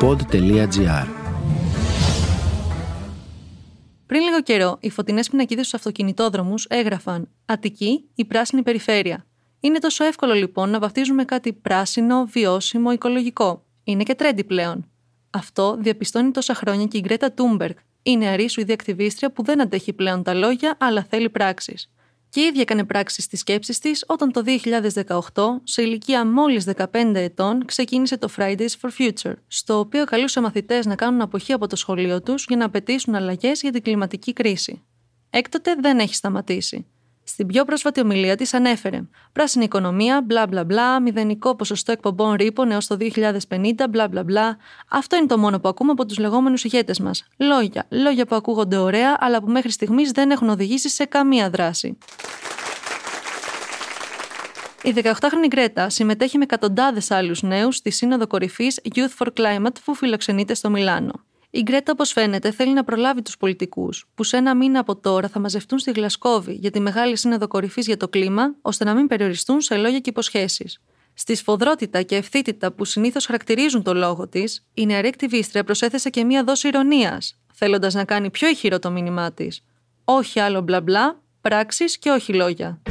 pod.gr Πριν λίγο καιρό, οι φωτεινές πινακίδες στους αυτοκινητόδρομους έγραφαν Αττική, η πράσινη περιφέρεια. Είναι τόσο εύκολο λοιπόν να βαφτίζουμε κάτι πράσινο, βιώσιμο, οικολογικό. Είναι και τρέντι πλέον. Αυτό διαπιστώνει τόσα χρόνια και η Γκρέτα Τούμπεργκ. Η νεαρή Σουηδή ακτιβίστρια που δεν αντέχει πλέον τα λόγια, αλλά θέλει πράξεις. Και η ίδια έκανε πράξη στις σκέψεις της όταν το 2018, σε ηλικία μόλις 15 ετών, ξεκίνησε το Fridays for Future, στο οποίο καλούσε μαθητές να κάνουν αποχή από το σχολείο τους για να απαιτήσουν αλλαγές για την κλιματική κρίση. Έκτοτε δεν έχει σταματήσει. Στην πιο πρόσφατη ομιλία της ανέφερε πράσινη οικονομία, μπλα μπλα μπλα, μηδενικό ποσοστό εκπομπών ρήπων έως το 2050, μπλα μπλα μπλα. Αυτό είναι το μόνο που ακούμε από τους λεγόμενους ηγέτες μας. Λόγια, λόγια που ακούγονται ωραία, αλλά που μέχρι στιγμής δεν έχουν οδηγήσει σε καμία δράση. Η 18χρονη Γκρέτα συμμετέχει με εκατοντάδες άλλους νέους στη Σύνοδο Κορυφής Youth for Climate που φιλοξενείται στο Μιλάνο. Η Γκρέτα, όπως φαίνεται, θέλει να προλάβει τους πολιτικούς, που σε ένα μήνα από τώρα θα μαζευτούν στη Γλασκόβη για τη μεγάλη σύνοδο κορυφής για το κλίμα, ώστε να μην περιοριστούν σε λόγια και υποσχέσεις. Στη σφοδρότητα και ευθύτητα που συνήθως χαρακτηρίζουν το λόγο της, η νεαρή ακτιβίστρια προσέθεσε και μία δόση ηρωνίας, θέλοντας να κάνει πιο ηχηρό το μήνυμά της. Όχι άλλο μπλα μπλα, πράξεις και όχι λόγια.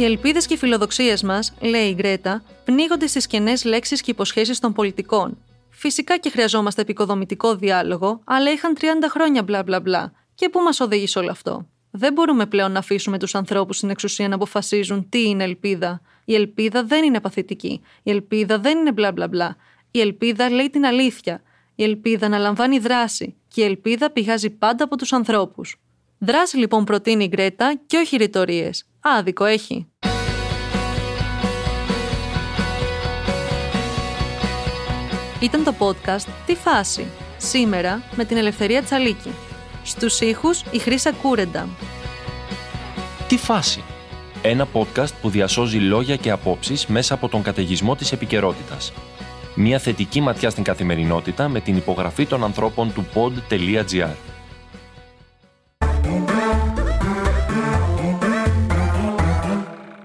Οι ελπίδες και οι φιλοδοξίες μας, λέει η Γκρέτα, πνίγονται στις κενές λέξεις και υποσχέσεις των πολιτικών. Φυσικά και χρειαζόμαστε επικοδομητικό διάλογο, αλλά είχαν 30 χρόνια μπλα μπλα μπλα. Και πού μας οδήγησε όλο αυτό; Δεν μπορούμε πλέον να αφήσουμε τους ανθρώπους στην εξουσία να αποφασίζουν τι είναι ελπίδα. Η ελπίδα δεν είναι παθητική. Η ελπίδα δεν είναι μπλα μπλα μπλα. Η ελπίδα λέει την αλήθεια. Η ελπίδα να λαμβάνει δράση. Και η ελπίδα πηγάζει πάντα από τους ανθρώπους. Δράση λοιπόν προτείνει η Γκρέτα και όχι ρητορίες. Άδικο έχει. Ήταν το podcast «Τι φάση» σήμερα με την Ελευθερία Τσαλίκη. Στους ήχους η Χρύσα Κούρεντα. Τι φάση. Ένα podcast που διασώζει λόγια και απόψεις μέσα από τον καταιγισμό της επικαιρότητας. Μια θετική ματιά στην καθημερινότητα με την υπογραφή των ανθρώπων του pod.gr.